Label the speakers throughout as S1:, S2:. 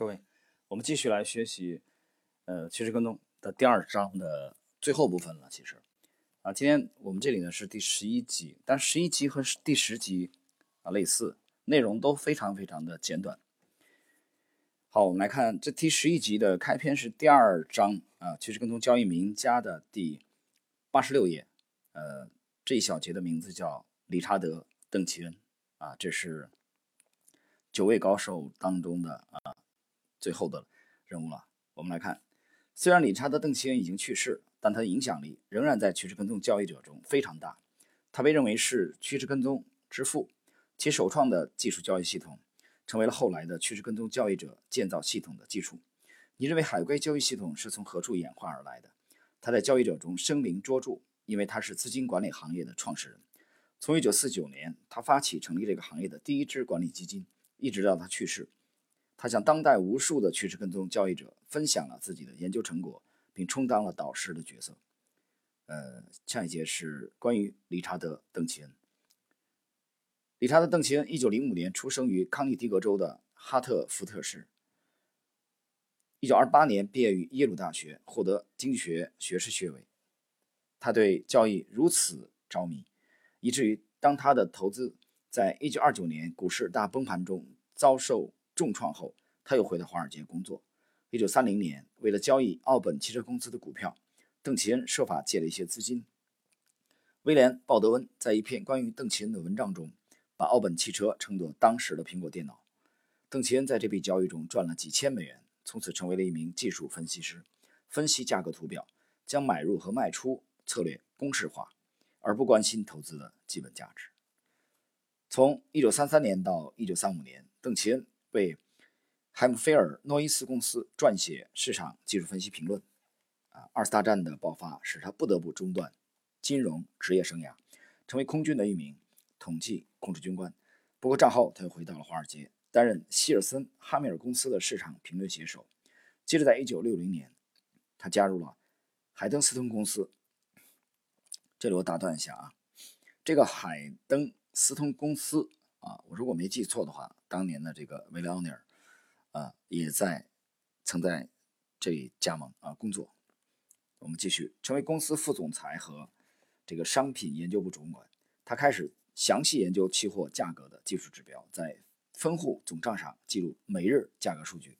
S1: 各位，我们继续来学习，呃，趋势跟踪的第二章的最后部分了。其实，啊，今天我们这里呢是第十一集，但十一集和第十集啊类似，内容都非常非常的简短。好，我们来看这第十一集的开篇是第二章啊，趋势跟踪交易名家的第八十六页，呃，这一小节的名字叫理查德·邓奇恩啊，这是九位高手当中的啊。最后的人物了。我们来看，虽然理查德·邓奇恩已经去世，但他的影响力仍然在趋势跟踪交易者中非常大。他被认为是趋势跟踪之父，其首创的技术交易系统成为了后来的趋势跟踪交易者建造系统的基础。你认为海龟交易系统是从何处演化而来的？他在交易者中声名卓著，因为他是资金管理行业的创始人。从1949年他发起成立这个行业的第一支管理基金，一直到他去世。他向当代无数的趋势跟踪交易者分享了自己的研究成果，并充当了导师的角色。呃，下一节是关于理查德·邓奇恩。理查德·邓奇恩一九零五年出生于康涅狄格州的哈特福特市。一九二八年毕业于耶鲁大学，获得经济学学士学位。他对交易如此着迷，以至于当他的投资在一九二九年股市大崩盘中遭受。重创后，他又回到华尔街工作。一九三零年，为了交易奥本汽车公司的股票，邓奇恩设法借了一些资金。威廉·鲍德温在一篇关于邓奇恩的文章中，把奥本汽车称作当时的苹果电脑。邓奇恩在这笔交易中赚了几千美元，从此成为了一名技术分析师，分析价格图表，将买入和卖出策略公式化，而不关心投资的基本价值。从一九三三年到一九三五年，邓奇恩。为海姆菲尔诺伊斯公司撰写市场技术分析评论。啊，二次大战的爆发使他不得不中断金融职业生涯，成为空军的一名统计控制军官。不过战后他又回到了华尔街，担任希尔森哈密尔公司的市场评论写手。接着，在1960年，他加入了海登斯通公司。这里我打断一下啊，这个海登斯通公司。啊，我如果没记错的话，当年的这个维莱奥尼尔，啊，也在曾在这里加盟啊工作。我们继续，成为公司副总裁和这个商品研究部主管。他开始详细研究期货价格的技术指标，在分户总账上记录每日价格数据。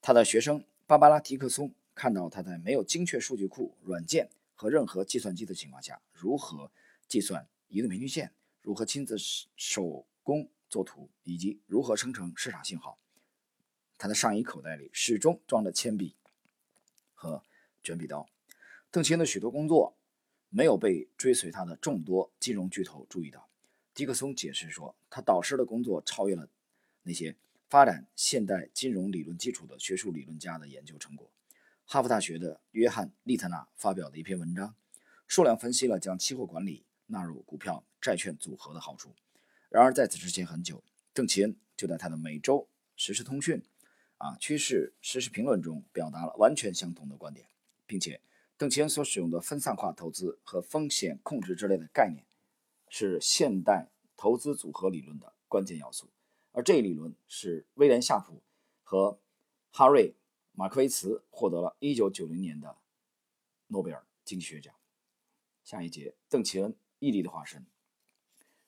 S1: 他的学生芭芭拉·迪克松看到他在没有精确数据库、软件和任何计算机的情况下，如何计算移动平均线。如何亲自手手工作图，以及如何生成市场信号？他的上衣口袋里始终装着铅笔和卷笔刀。邓奇的许多工作没有被追随他的众多金融巨头注意到。迪克松解释说，他导师的工作超越了那些发展现代金融理论基础的学术理论家的研究成果。哈佛大学的约翰·利特纳发表的一篇文章，数量分析了将期货管理。纳入股票债券组合的好处。然而，在此之前很久，邓奇恩就在他的每周实时通讯、啊趋势实时评论中表达了完全相同的观点，并且邓奇恩所使用的分散化投资和风险控制之类的概念，是现代投资组合理论的关键要素。而这一理论是威廉夏普和哈瑞马克维茨获得了一九九零年的诺贝尔经济学奖。下一节，邓奇恩。毅力的化身，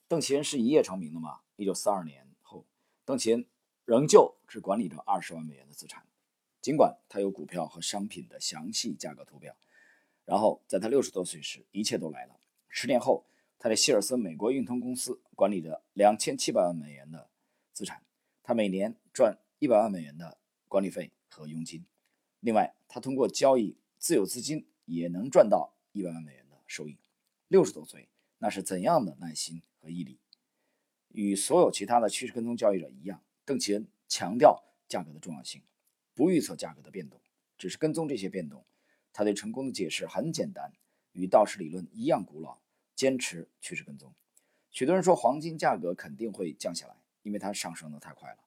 S1: 邓奇恩是一夜成名的吗？一九四二年后，邓奇恩仍旧只管理着二十万美元的资产，尽管他有股票和商品的详细价格图表。然后在他六十多岁时，一切都来了。十年后，他在希尔森美国运通公司管理着两千七百万美元的资产，他每年赚一百万美元的管理费和佣金。另外，他通过交易自有资金也能赚到一百万美元的收益。六十多岁。那是怎样的耐心和毅力？与所有其他的趋势跟踪交易者一样，邓奇恩强调价格的重要性，不预测价格的变动，只是跟踪这些变动。他对成功的解释很简单，与道氏理论一样古老：坚持趋势跟踪。许多人说黄金价格肯定会降下来，因为它上升的太快了。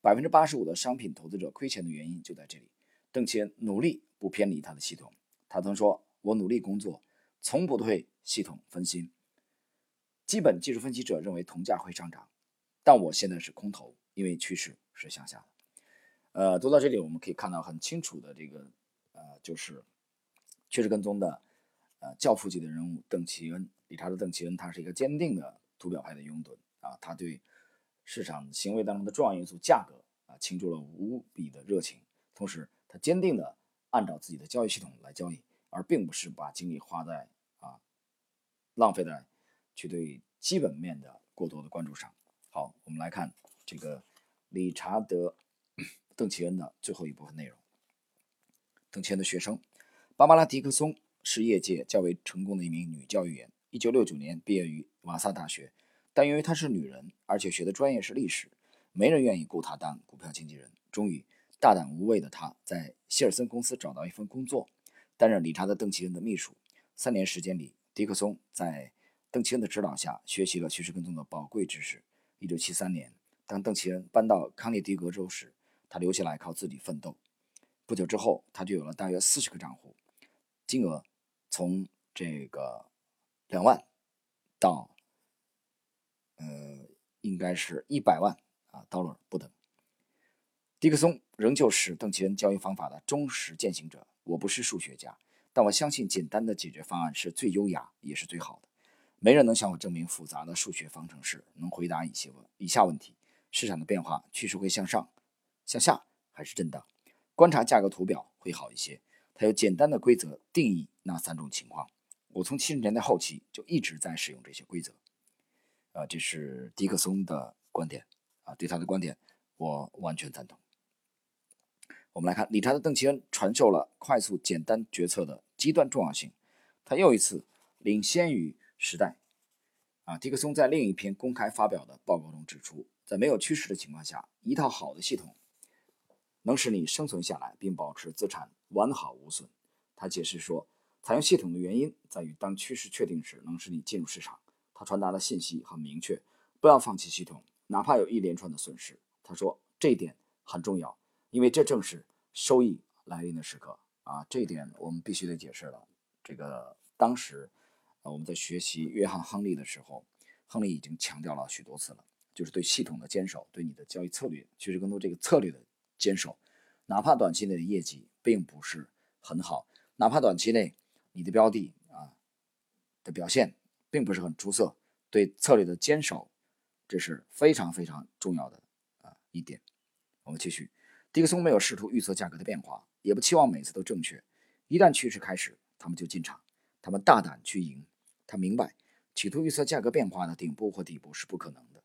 S1: 百分之八十五的商品投资者亏钱的原因就在这里。邓奇恩努力不偏离他的系统。他曾说：“我努力工作，从不对系统分心。”基本技术分析者认为铜价会上涨，但我现在是空头，因为趋势是向下的。呃，读到这里，我们可以看到很清楚的这个，呃，就是趋势跟踪的，呃，教父级的人物邓奇恩，理查德·邓奇恩，他是一个坚定的图表派的拥趸啊，他对市场行为当中的重要因素价格啊倾注了无比的热情，同时他坚定的按照自己的交易系统来交易，而并不是把精力花在啊浪费在去对基本面的过多的关注上。好，我们来看这个理查德。邓奇恩的最后一部分内容。邓奇恩的学生芭芭拉·迪克松是业界较为成功的一名女教育员。1969年毕业于瓦萨大学，但由于她是女人，而且学的专业是历史，没人愿意雇她当股票经纪人。终于，大胆无畏的她在希尔森公司找到一份工作，担任理查德·邓奇恩的秘书。三年时间里，迪克松在邓奇恩的指导下学习了趋势跟踪的宝贵知识。1973年，当邓奇恩搬到康涅狄格州时，他留下来靠自己奋斗。不久之后，他就有了大约四十个账户，金额从这个两万到呃，应该是一百万啊，dollar 不等。迪克松仍旧是邓奇恩交易方法的忠实践行者。我不是数学家，但我相信简单的解决方案是最优雅也是最好的。没人能向我证明复杂的数学方程式能回答一些问以下问题：市场的变化趋势会向上。向下还是震荡？观察价格图表会好一些。它有简单的规则定义那三种情况。我从七十年代后期就一直在使用这些规则。啊，这是迪克松的观点啊，对他的观点我完全赞同。我们来看，理查德·邓奇恩传授了快速简单决策的极端重要性。他又一次领先于时代。啊，迪克松在另一篇公开发表的报告中指出，在没有趋势的情况下，一套好的系统。能使你生存下来，并保持资产完好无损。他解释说，采用系统的原因在于，当趋势确定时，能使你进入市场。他传达的信息很明确：不要放弃系统，哪怕有一连串的损失。他说这一点很重要，因为这正是收益来临的时刻啊！这一点我们必须得解释了。这个当时，我们在学习约翰·亨利的时候，亨利已经强调了许多次了，就是对系统的坚守，对你的交易策略，其实更多这个策略的。坚守，哪怕短期内的业绩并不是很好，哪怕短期内你的标的啊的表现并不是很出色，对策略的坚守，这是非常非常重要的啊一点。我们继续，迪克松没有试图预测价格的变化，也不期望每次都正确。一旦趋势开始，他们就进场，他们大胆去赢。他明白，企图预测价格变化的顶部或底部是不可能的。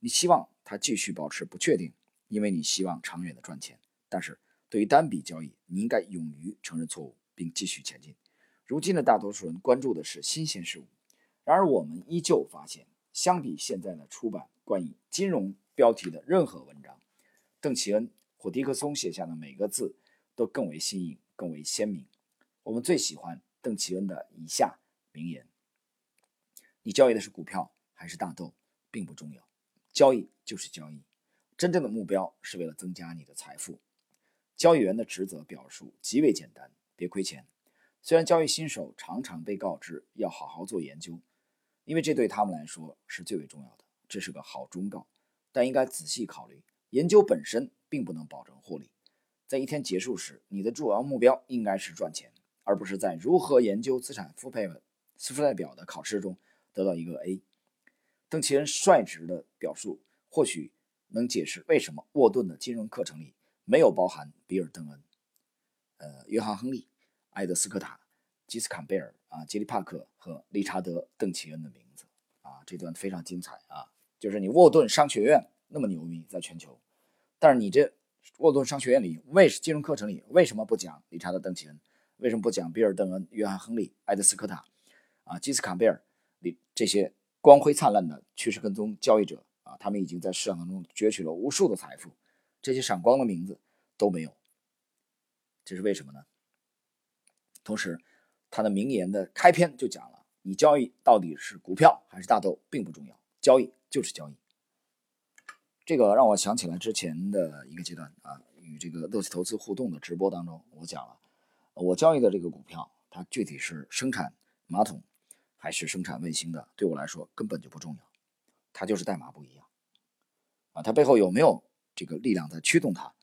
S1: 你希望它继续保持不确定。因为你希望长远的赚钱，但是对于单笔交易，你应该勇于承认错误，并继续前进。如今的大多数人关注的是新鲜事物，然而我们依旧发现，相比现在的出版关于金融标题的任何文章，邓奇恩或迪克松写下的每个字都更为新颖、更为鲜明。我们最喜欢邓奇恩的以下名言：“你交易的是股票还是大豆，并不重要，交易就是交易。”真正的目标是为了增加你的财富。交易员的职责表述极为简单：别亏钱。虽然交易新手常常被告知要好好做研究，因为这对他们来说是最为重要的。这是个好忠告，但应该仔细考虑，研究本身并不能保证获利。在一天结束时，你的主要目标应该是赚钱，而不是在如何研究资产负配负债表的考试中得到一个 A。邓奇恩率直的表述，或许。能解释为什么沃顿的金融课程里没有包含比尔·邓恩、呃，约翰·亨利、埃德斯科塔、吉斯坎贝尔啊、杰里·帕克和理查德·邓奇恩的名字啊？这段非常精彩啊！就是你沃顿商学院那么牛逼，在全球，但是你这沃顿商学院里为金融课程里为什么不讲理查德·邓奇恩？为什么不讲比尔·邓恩、约翰·亨利、埃德斯科塔啊、基斯坎贝尔这些光辉灿烂的趋势跟踪交易者？啊，他们已经在市场当中攫取了无数的财富，这些闪光的名字都没有，这是为什么呢？同时，他的名言的开篇就讲了：你交易到底是股票还是大豆并不重要，交易就是交易。这个让我想起来之前的一个阶段啊，与这个乐趣投资互动的直播当中，我讲了，我交易的这个股票，它具体是生产马桶还是生产卫星的，对我来说根本就不重要。它就是代码不一样，啊，它背后有没有这个力量在驱动它，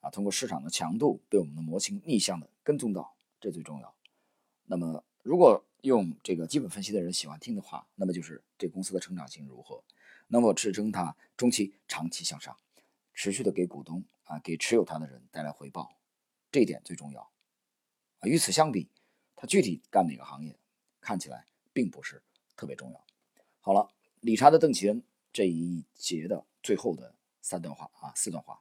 S1: 啊，通过市场的强度对我们的模型逆向的跟踪到，这最重要。那么，如果用这个基本分析的人喜欢听的话，那么就是这公司的成长性如何，那么支撑它中期、长期向上，持续的给股东啊，给持有它的人带来回报，这一点最重要。啊，与此相比，它具体干哪个行业，看起来并不是特别重要。好了，理查德·邓奇恩这一节的最后的三段话啊，四段话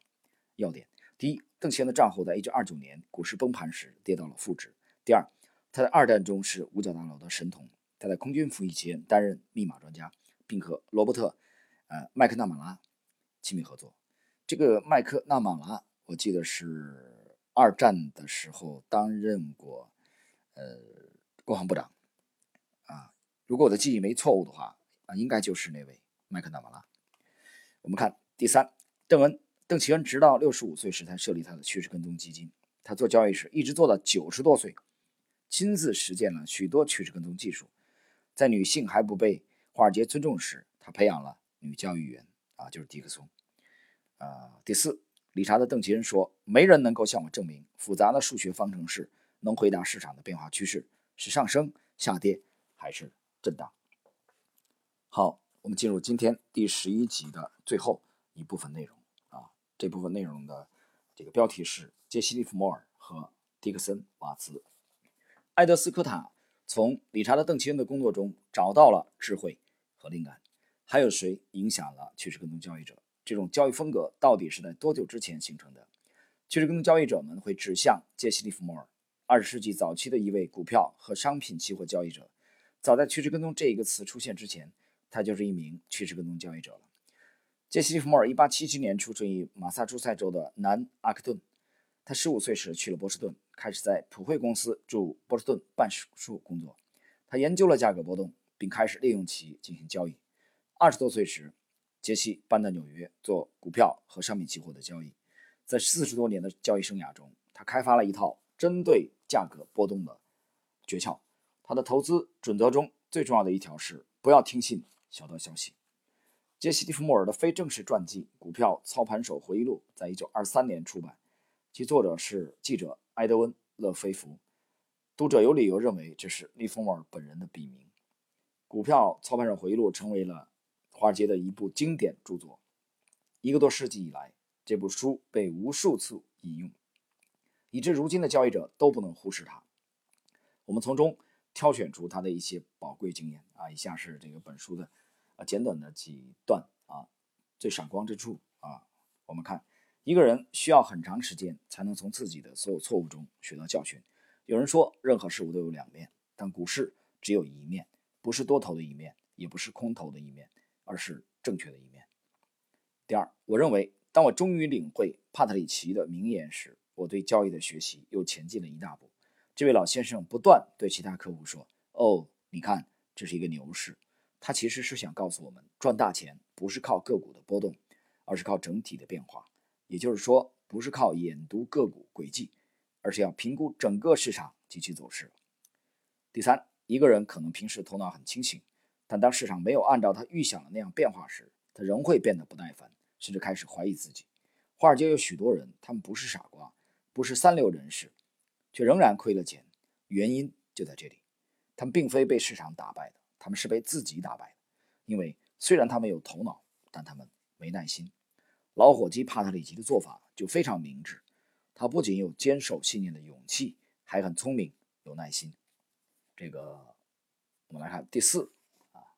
S1: 要点：第一，邓奇恩的账户在1929年股市崩盘时跌到了负值；第二，他在二战中是五角大楼的神童，他在空军服役期间担任密码专家，并和罗伯特·呃麦克纳马拉亲密合作。这个麦克纳马拉，我记得是。二战的时候担任过，呃，国防部长，如果我的记忆没错误的话，啊，应该就是那位麦克纳瓦拉。我们看第三，邓恩，邓奇恩直到六十五岁时才设立他的趋势跟踪基金。他做交易时一直做到九十多岁，亲自实践了许多趋势跟踪技术。在女性还不被华尔街尊重时，他培养了女交易员，啊，就是迪克松。啊，第四。理查德·邓奇恩说：“没人能够向我证明复杂的数学方程式能回答市场的变化趋势是上升、下跌还是震荡。”好，我们进入今天第十一集的最后一部分内容啊。这部分内容的这个标题是杰西·利弗莫尔和迪克森·瓦茨。埃德斯科塔从理查德·邓奇恩的工作中找到了智慧和灵感。还有谁影响了趋势跟踪交易者？这种交易风格到底是在多久之前形成的？趋势跟踪交易者们会指向杰西·利弗莫尔，二十世纪早期的一位股票和商品期货交易者。早在趋势跟踪这一个词出现之前，他就是一名趋势跟踪交易者了。杰西·利弗莫尔1877年出生于马萨诸塞州的南阿克顿。他15岁时去了波士顿，开始在普惠公司驻波士顿办事处工作。他研究了价格波动，并开始利用其进行交易。二十多岁时，杰西搬到纽约做股票和商品期货的交易，在四十多年的交易生涯中，他开发了一套针对价格波动的诀窍。他的投资准则中最重要的一条是不要听信小道消息。杰西·蒂夫莫尔的非正式传记《股票操盘手回忆录》在一九二三年出版，其作者是记者埃德温·勒菲弗。读者有理由认为这是利弗莫尔本人的笔名。《股票操盘手回忆录》成为了。华尔街的一部经典著作，一个多世纪以来，这部书被无数次引用，以致如今的交易者都不能忽视它。我们从中挑选出他的一些宝贵经验啊，以下是这个本书的啊简短的几段啊最闪光之处啊。我们看，一个人需要很长时间才能从自己的所有错误中学到教训。有人说，任何事物都有两面，但股市只有一面，不是多头的一面，也不是空头的一面。而是正确的一面。第二，我认为，当我终于领会帕特里奇的名言时，我对交易的学习又前进了一大步。这位老先生不断对其他客户说：“哦，你看，这是一个牛市。”他其实是想告诉我们，赚大钱不是靠个股的波动，而是靠整体的变化。也就是说，不是靠研读个股轨迹，而是要评估整个市场及其走势。第三，一个人可能平时头脑很清醒。但当市场没有按照他预想的那样变化时，他仍会变得不耐烦，甚至开始怀疑自己。华尔街有许多人，他们不是傻瓜，不是三流人士，却仍然亏了钱。原因就在这里：他们并非被市场打败的，他们是被自己打败的。因为虽然他们有头脑，但他们没耐心。老伙计帕特里奇的做法就非常明智，他不仅有坚守信念的勇气，还很聪明，有耐心。这个，我们来看第四啊。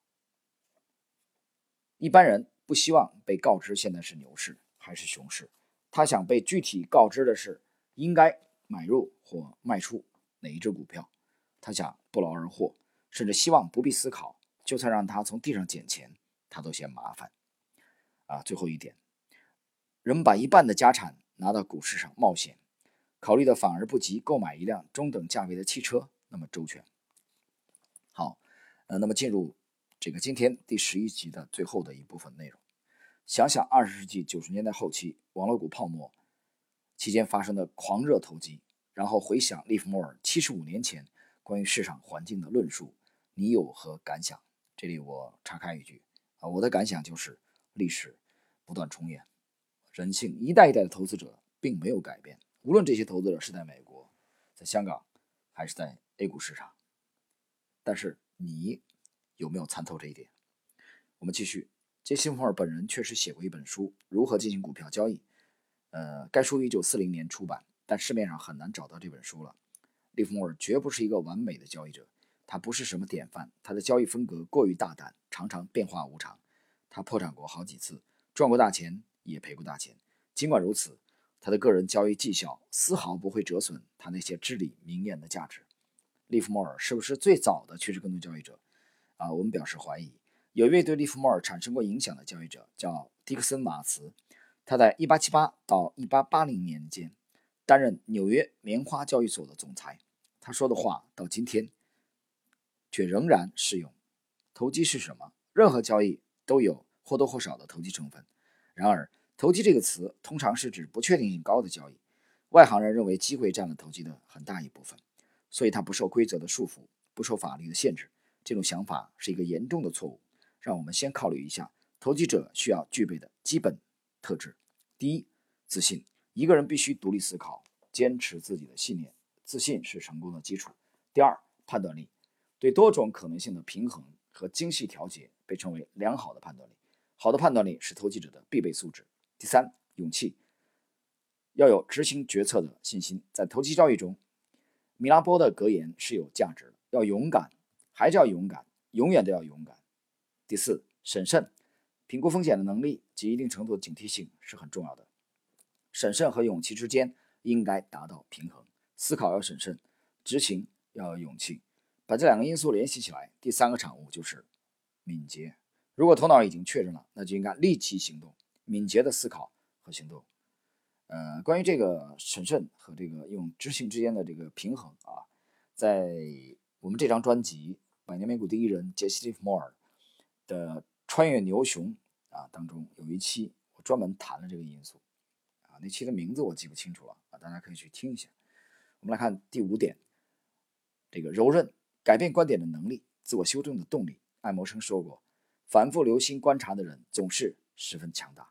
S1: 一般人不希望被告知现在是牛市还是熊市，他想被具体告知的是应该买入或卖出哪一只股票。他想不劳而获，甚至希望不必思考，就算让他从地上捡钱，他都嫌麻烦。啊，最后一点，人们把一半的家产拿到股市上冒险，考虑的反而不及购买一辆中等价位的汽车那么周全。好，呃，那么进入。这个今天第十一集的最后的一部分内容，想想二十世纪九十年代后期网络股泡沫期间发生的狂热投机，然后回想利弗莫尔七十五年前关于市场环境的论述，你有何感想？这里我插开一句啊，我的感想就是历史不断重演，人性一代一代的投资者并没有改变。无论这些投资者是在美国、在香港，还是在 A 股市场，但是你有没有参透这一点？我们继续。杰西·莫尔本人确实写过一本书《如何进行股票交易》，呃，该书一九四零年出版，但市面上很难找到这本书了。利弗莫尔绝不是一个完美的交易者，他不是什么典范，他的交易风格过于大胆，常常变化无常。他破产过好几次，赚过大钱，也赔过大钱。尽管如此，他的个人交易绩效丝毫不会折损他那些至理名言的价值。利弗莫尔是不是最早的趋势跟踪交易者？啊，我们表示怀疑。有一位对利弗莫尔产生过影响的交易者叫迪克森·马茨，他在1878到1880年间担任纽约棉花交易所的总裁。他说的话到今天却仍然适用。投机是什么？任何交易都有或多或少的投机成分。然而，投机这个词通常是指不确定性高的交易。外行人认为机会占了投机的很大一部分，所以它不受规则的束缚，不受法律的限制。这种想法是一个严重的错误。让我们先考虑一下投机者需要具备的基本特质：第一，自信。一个人必须独立思考，坚持自己的信念，自信是成功的基础。第二，判断力。对多种可能性的平衡和精细调节被称为良好的判断力。好的判断力是投机者的必备素质。第三，勇气。要有执行决策的信心。在投机交易中，米拉波的格言是有价值的：要勇敢，还是要勇敢，永远都要勇敢。第四，审慎，评估风险的能力及一定程度的警惕性是很重要的。审慎和勇气之间应该达到平衡。思考要审慎，执行要有勇气。把这两个因素联系起来，第三个产物就是敏捷。如果头脑已经确认了，那就应该立即行动，敏捷的思考和行动。呃，关于这个审慎和这个用执行之间的这个平衡啊，在我们这张专辑《百年美股第一人杰西·利弗莫尔》。的穿越牛熊啊当中有一期我专门谈了这个因素啊，那期的名字我记不清楚了啊，大家可以去听一下。我们来看第五点，这个柔韧、改变观点的能力、自我修正的动力。爱默生说过，反复留心观察的人总是十分强大。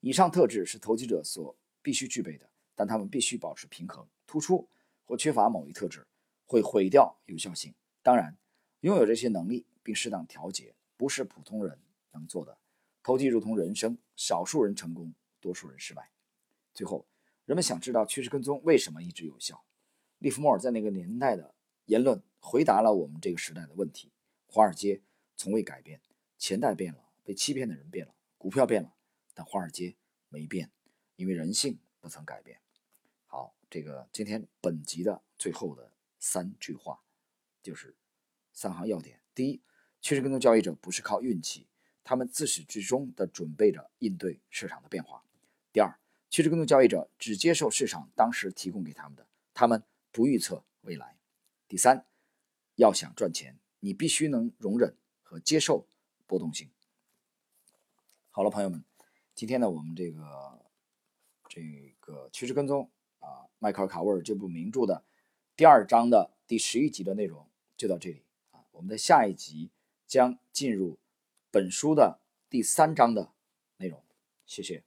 S1: 以上特质是投机者所必须具备的，但他们必须保持平衡。突出或缺乏某一特质会毁掉有效性。当然，拥有这些能力并适当调节。不是普通人能做的。投机如同人生，少数人成功，多数人失败。最后，人们想知道趋势跟踪为什么一直有效？利弗莫尔在那个年代的言论回答了我们这个时代的问题：华尔街从未改变，钱袋变了，被欺骗的人变了，股票变了，但华尔街没变，因为人性不曾改变。好，这个今天本集的最后的三句话，就是三行要点：第一。趋势跟踪交易者不是靠运气，他们自始至终的准备着应对市场的变化。第二，趋势跟踪交易者只接受市场当时提供给他们的，他们不预测未来。第三，要想赚钱，你必须能容忍和接受波动性。好了，朋友们，今天呢，我们这个这个趋势跟踪啊，迈克尔·卡沃尔这部名著的第二章的第十一集的内容就到这里啊，我们的下一集。将进入本书的第三章的内容。谢谢。